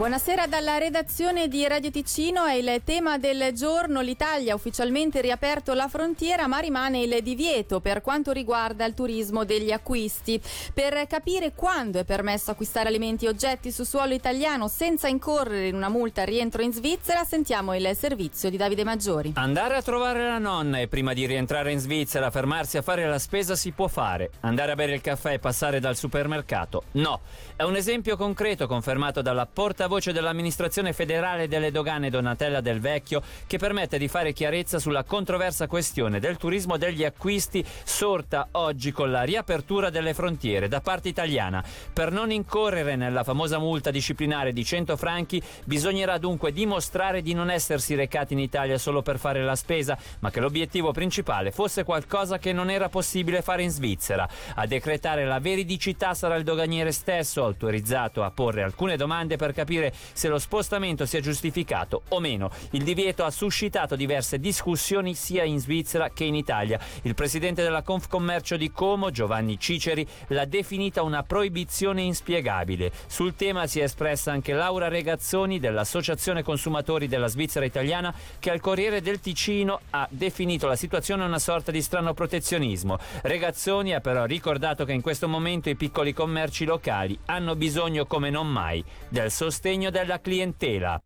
Buonasera dalla redazione di Radio Ticino è il tema del giorno. L'Italia ha ufficialmente riaperto la frontiera ma rimane il divieto per quanto riguarda il turismo degli acquisti. Per capire quando è permesso acquistare alimenti e oggetti su suolo italiano senza incorrere in una multa al rientro in Svizzera sentiamo il servizio di Davide Maggiori. Andare a trovare la nonna e prima di rientrare in Svizzera fermarsi a fare la spesa si può fare. Andare a bere il caffè e passare dal supermercato no. È un esempio concreto confermato dalla porta portavoce dell'amministrazione federale delle dogane Donatella Del Vecchio che permette di fare chiarezza sulla controversa questione del turismo degli acquisti sorta oggi con la riapertura delle frontiere da parte italiana. Per non incorrere nella famosa multa disciplinare di 100 franchi bisognerà dunque dimostrare di non essersi recati in Italia solo per fare la spesa, ma che l'obiettivo principale fosse qualcosa che non era possibile fare in Svizzera. A decretare la veridicità sarà il doganiere stesso, autorizzato a porre alcune domande per capire capire se lo spostamento sia giustificato o meno. Il divieto ha suscitato diverse discussioni sia in Svizzera che in Italia. Il presidente della Confcommercio di Como, Giovanni Ciceri, l'ha definita una proibizione inspiegabile. Sul tema si è espressa anche Laura Regazzoni dell'Associazione Consumatori della Svizzera Italiana che al Corriere del Ticino ha definito la situazione una sorta di strano protezionismo. Regazzoni ha però ricordato che in questo momento i piccoli commerci locali hanno bisogno come non mai del sostegno sostegno della clientela.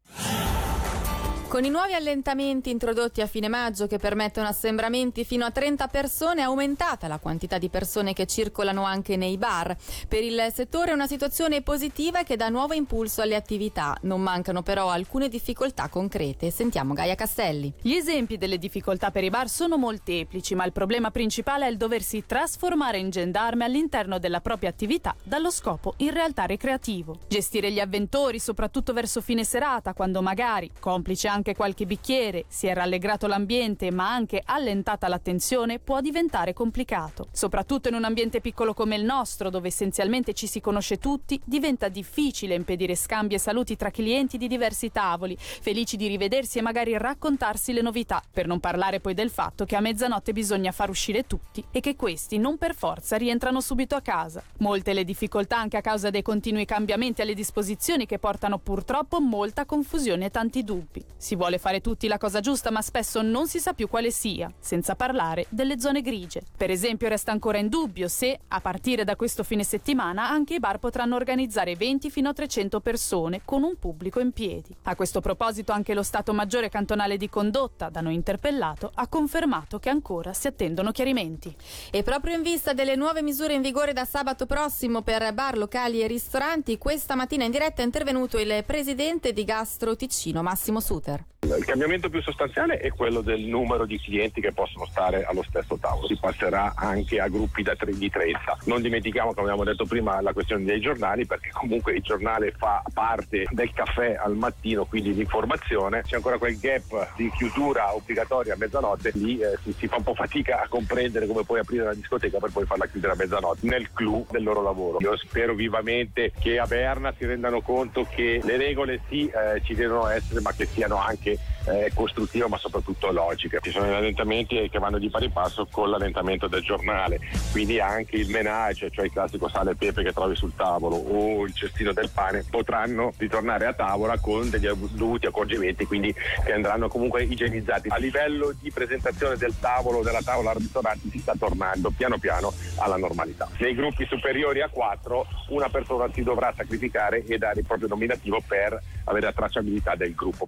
Con i nuovi allentamenti introdotti a fine maggio che permettono assembramenti fino a 30 persone è aumentata la quantità di persone che circolano anche nei bar. Per il settore è una situazione positiva che dà nuovo impulso alle attività. Non mancano però alcune difficoltà concrete. Sentiamo Gaia Castelli. Gli esempi delle difficoltà per i bar sono molteplici, ma il problema principale è il doversi trasformare in gendarme all'interno della propria attività dallo scopo in realtà ricreativo. Gestire gli avventori, soprattutto verso fine serata, quando magari, complice anche anche qualche bicchiere, si è rallegrato l'ambiente ma anche allentata l'attenzione, può diventare complicato. Soprattutto in un ambiente piccolo come il nostro, dove essenzialmente ci si conosce tutti, diventa difficile impedire scambi e saluti tra clienti di diversi tavoli, felici di rivedersi e magari raccontarsi le novità, per non parlare poi del fatto che a mezzanotte bisogna far uscire tutti e che questi non per forza rientrano subito a casa. Molte le difficoltà anche a causa dei continui cambiamenti alle disposizioni che portano purtroppo molta confusione e tanti dubbi. Si si vuole fare tutti la cosa giusta, ma spesso non si sa più quale sia, senza parlare delle zone grigie. Per esempio, resta ancora in dubbio se, a partire da questo fine settimana, anche i bar potranno organizzare 20 fino a 300 persone con un pubblico in piedi. A questo proposito, anche lo Stato Maggiore Cantonale di Condotta, da noi interpellato, ha confermato che ancora si attendono chiarimenti. E proprio in vista delle nuove misure in vigore da sabato prossimo per bar, locali e ristoranti, questa mattina in diretta è intervenuto il presidente di Gastro Ticino, Massimo Suter. Il cambiamento più sostanziale è quello del numero di clienti che possono stare allo stesso tavolo. Si passerà anche a gruppi di 30. Non dimentichiamo, come abbiamo detto prima, la questione dei giornali, perché comunque il giornale fa parte del caffè al mattino, quindi di informazione. C'è ancora quel gap di chiusura obbligatoria a mezzanotte, lì eh, si, si, fa un po' fatica a comprendere come puoi aprire la discoteca per poi farla chiudere a mezzanotte nel clou del loro lavoro. Io spero vivamente che a Berna si rendano conto che le regole sì eh, ci devono essere, ma che siano anche eh, costruttive ma soprattutto logiche. Ci sono gli allentamenti che vanno di pari passo con l'allentamento del giornale, quindi anche il menage, cioè il classico sale e pepe che trovi sul tavolo o il cestino del pane, potranno ritornare a tavola con degli dovuti accorgimenti, quindi che andranno comunque igienizzati. A livello di presentazione del tavolo, della tavola al ristorante si sta tornando piano piano alla normalità. Nei gruppi superiori a 4 una persona si dovrà sacrificare e dare il proprio nominativo per avere la tracciabilità del gruppo.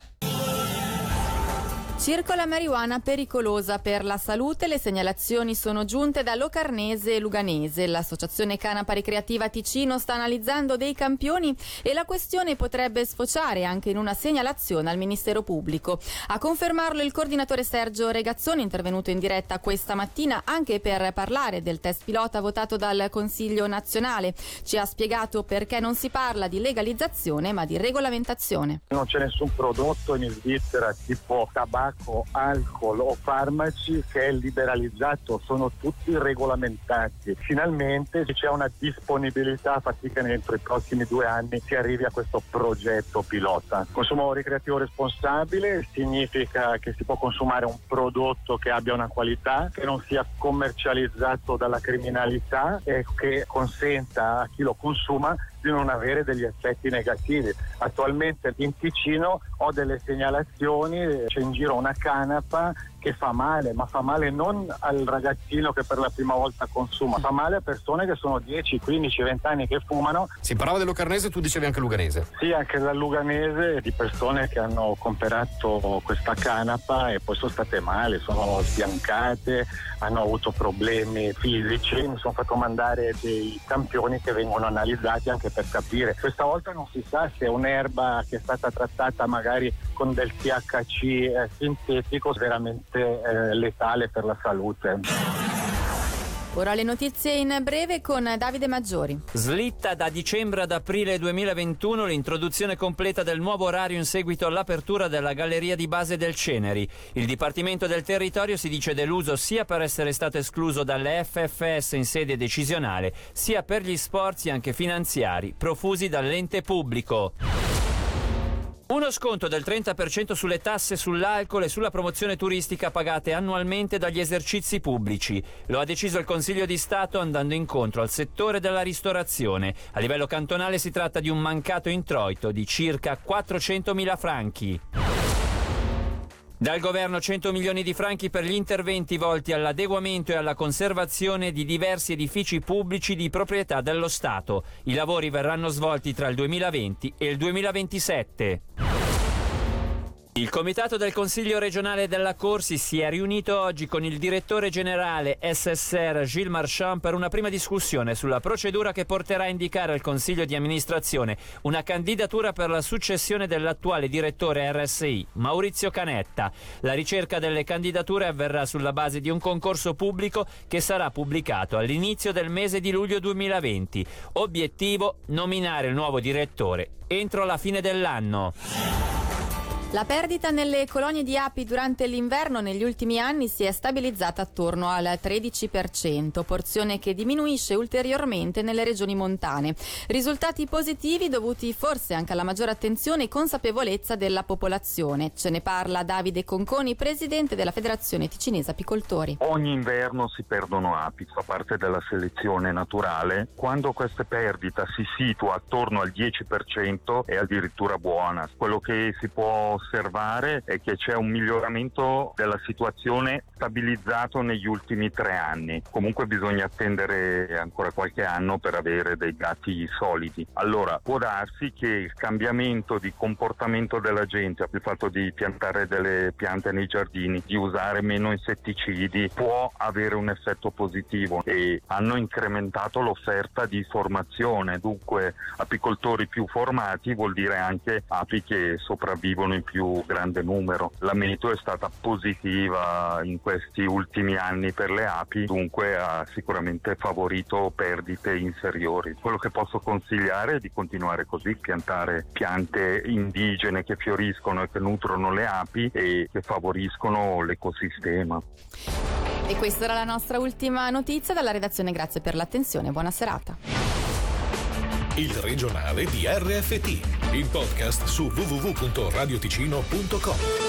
Circola marijuana pericolosa per la salute. Le segnalazioni sono giunte da Locarnese e Luganese. L'associazione Canapa Ricreativa Ticino sta analizzando dei campioni e la questione potrebbe sfociare anche in una segnalazione al Ministero Pubblico. A confermarlo il coordinatore Sergio Regazzoni, intervenuto in diretta questa mattina anche per parlare del test pilota votato dal Consiglio nazionale. Ci ha spiegato perché non si parla di legalizzazione ma di regolamentazione. Non c'è nessun prodotto in Svizzera tipo tabacco tabacco, alcol o farmaci che è liberalizzato, sono tutti regolamentati. Finalmente c'è una disponibilità, fatica entro i prossimi due anni si arrivi a questo progetto pilota. Consumo ricreativo responsabile significa che si può consumare un prodotto che abbia una qualità, che non sia commercializzato dalla criminalità e che consenta a chi lo consuma di non avere degli effetti negativi. Attualmente in Ticino ho delle segnalazioni, c'è in giro una canapa che fa male, ma fa male non al ragazzino che per la prima volta consuma, fa male a persone che sono 10, 15, 20 anni che fumano. Si parlava del Lucarnese, tu dicevi anche Luganese. Sì, anche dal Luganese di persone che hanno comperato questa canapa e poi sono state male, sono sbiancate, hanno avuto problemi fisici, mi sono fatto mandare dei campioni che vengono analizzati anche per capire. Questa volta non si sa se è un'erba che è stata trattata magari con del THC eh, sintetico veramente eh, letale per la salute. Ora le notizie in breve con Davide Maggiori. Slitta da dicembre ad aprile 2021 l'introduzione completa del nuovo orario in seguito all'apertura della galleria di base del Ceneri. Il Dipartimento del Territorio si dice deluso sia per essere stato escluso dalle FFS in sede decisionale, sia per gli sforzi anche finanziari profusi dall'ente pubblico. Uno sconto del 30% sulle tasse sull'alcol e sulla promozione turistica pagate annualmente dagli esercizi pubblici. Lo ha deciso il Consiglio di Stato andando incontro al settore della ristorazione. A livello cantonale si tratta di un mancato introito di circa 400.000 franchi. Dal governo 100 milioni di franchi per gli interventi volti all'adeguamento e alla conservazione di diversi edifici pubblici di proprietà dello Stato. I lavori verranno svolti tra il 2020 e il 2027. Il comitato del Consiglio regionale della Corsi si è riunito oggi con il direttore generale SSR Gilles Marchand per una prima discussione sulla procedura che porterà a indicare al Consiglio di amministrazione una candidatura per la successione dell'attuale direttore RSI, Maurizio Canetta. La ricerca delle candidature avverrà sulla base di un concorso pubblico che sarà pubblicato all'inizio del mese di luglio 2020. Obiettivo nominare il nuovo direttore entro la fine dell'anno. La perdita nelle colonie di api durante l'inverno negli ultimi anni si è stabilizzata attorno al 13%, porzione che diminuisce ulteriormente nelle regioni montane. Risultati positivi dovuti forse anche alla maggiore attenzione e consapevolezza della popolazione. Ce ne parla Davide Conconi, presidente della Federazione Ticinese Apicoltori. Ogni inverno si perdono api, fa parte della selezione naturale. Quando questa perdita si situa attorno al 10% è addirittura buona. Quello che si può osservare è che c'è un miglioramento della situazione stabilizzato negli ultimi tre anni. Comunque bisogna attendere ancora qualche anno per avere dei dati solidi. Allora può darsi che il cambiamento di comportamento della gente, il fatto di piantare delle piante nei giardini, di usare meno insetticidi, può avere un effetto positivo e hanno incrementato l'offerta di formazione. Dunque apicoltori più formati vuol dire anche api che sopravvivono in più grande numero. La meteo è stata positiva in questi ultimi anni per le api, dunque ha sicuramente favorito perdite inferiori. Quello che posso consigliare è di continuare così, piantare piante indigene che fioriscono e che nutrono le api e che favoriscono l'ecosistema. E questa era la nostra ultima notizia dalla redazione. Grazie per l'attenzione. Buona serata. Il regionale di RFT, il podcast su www.radioticino.com.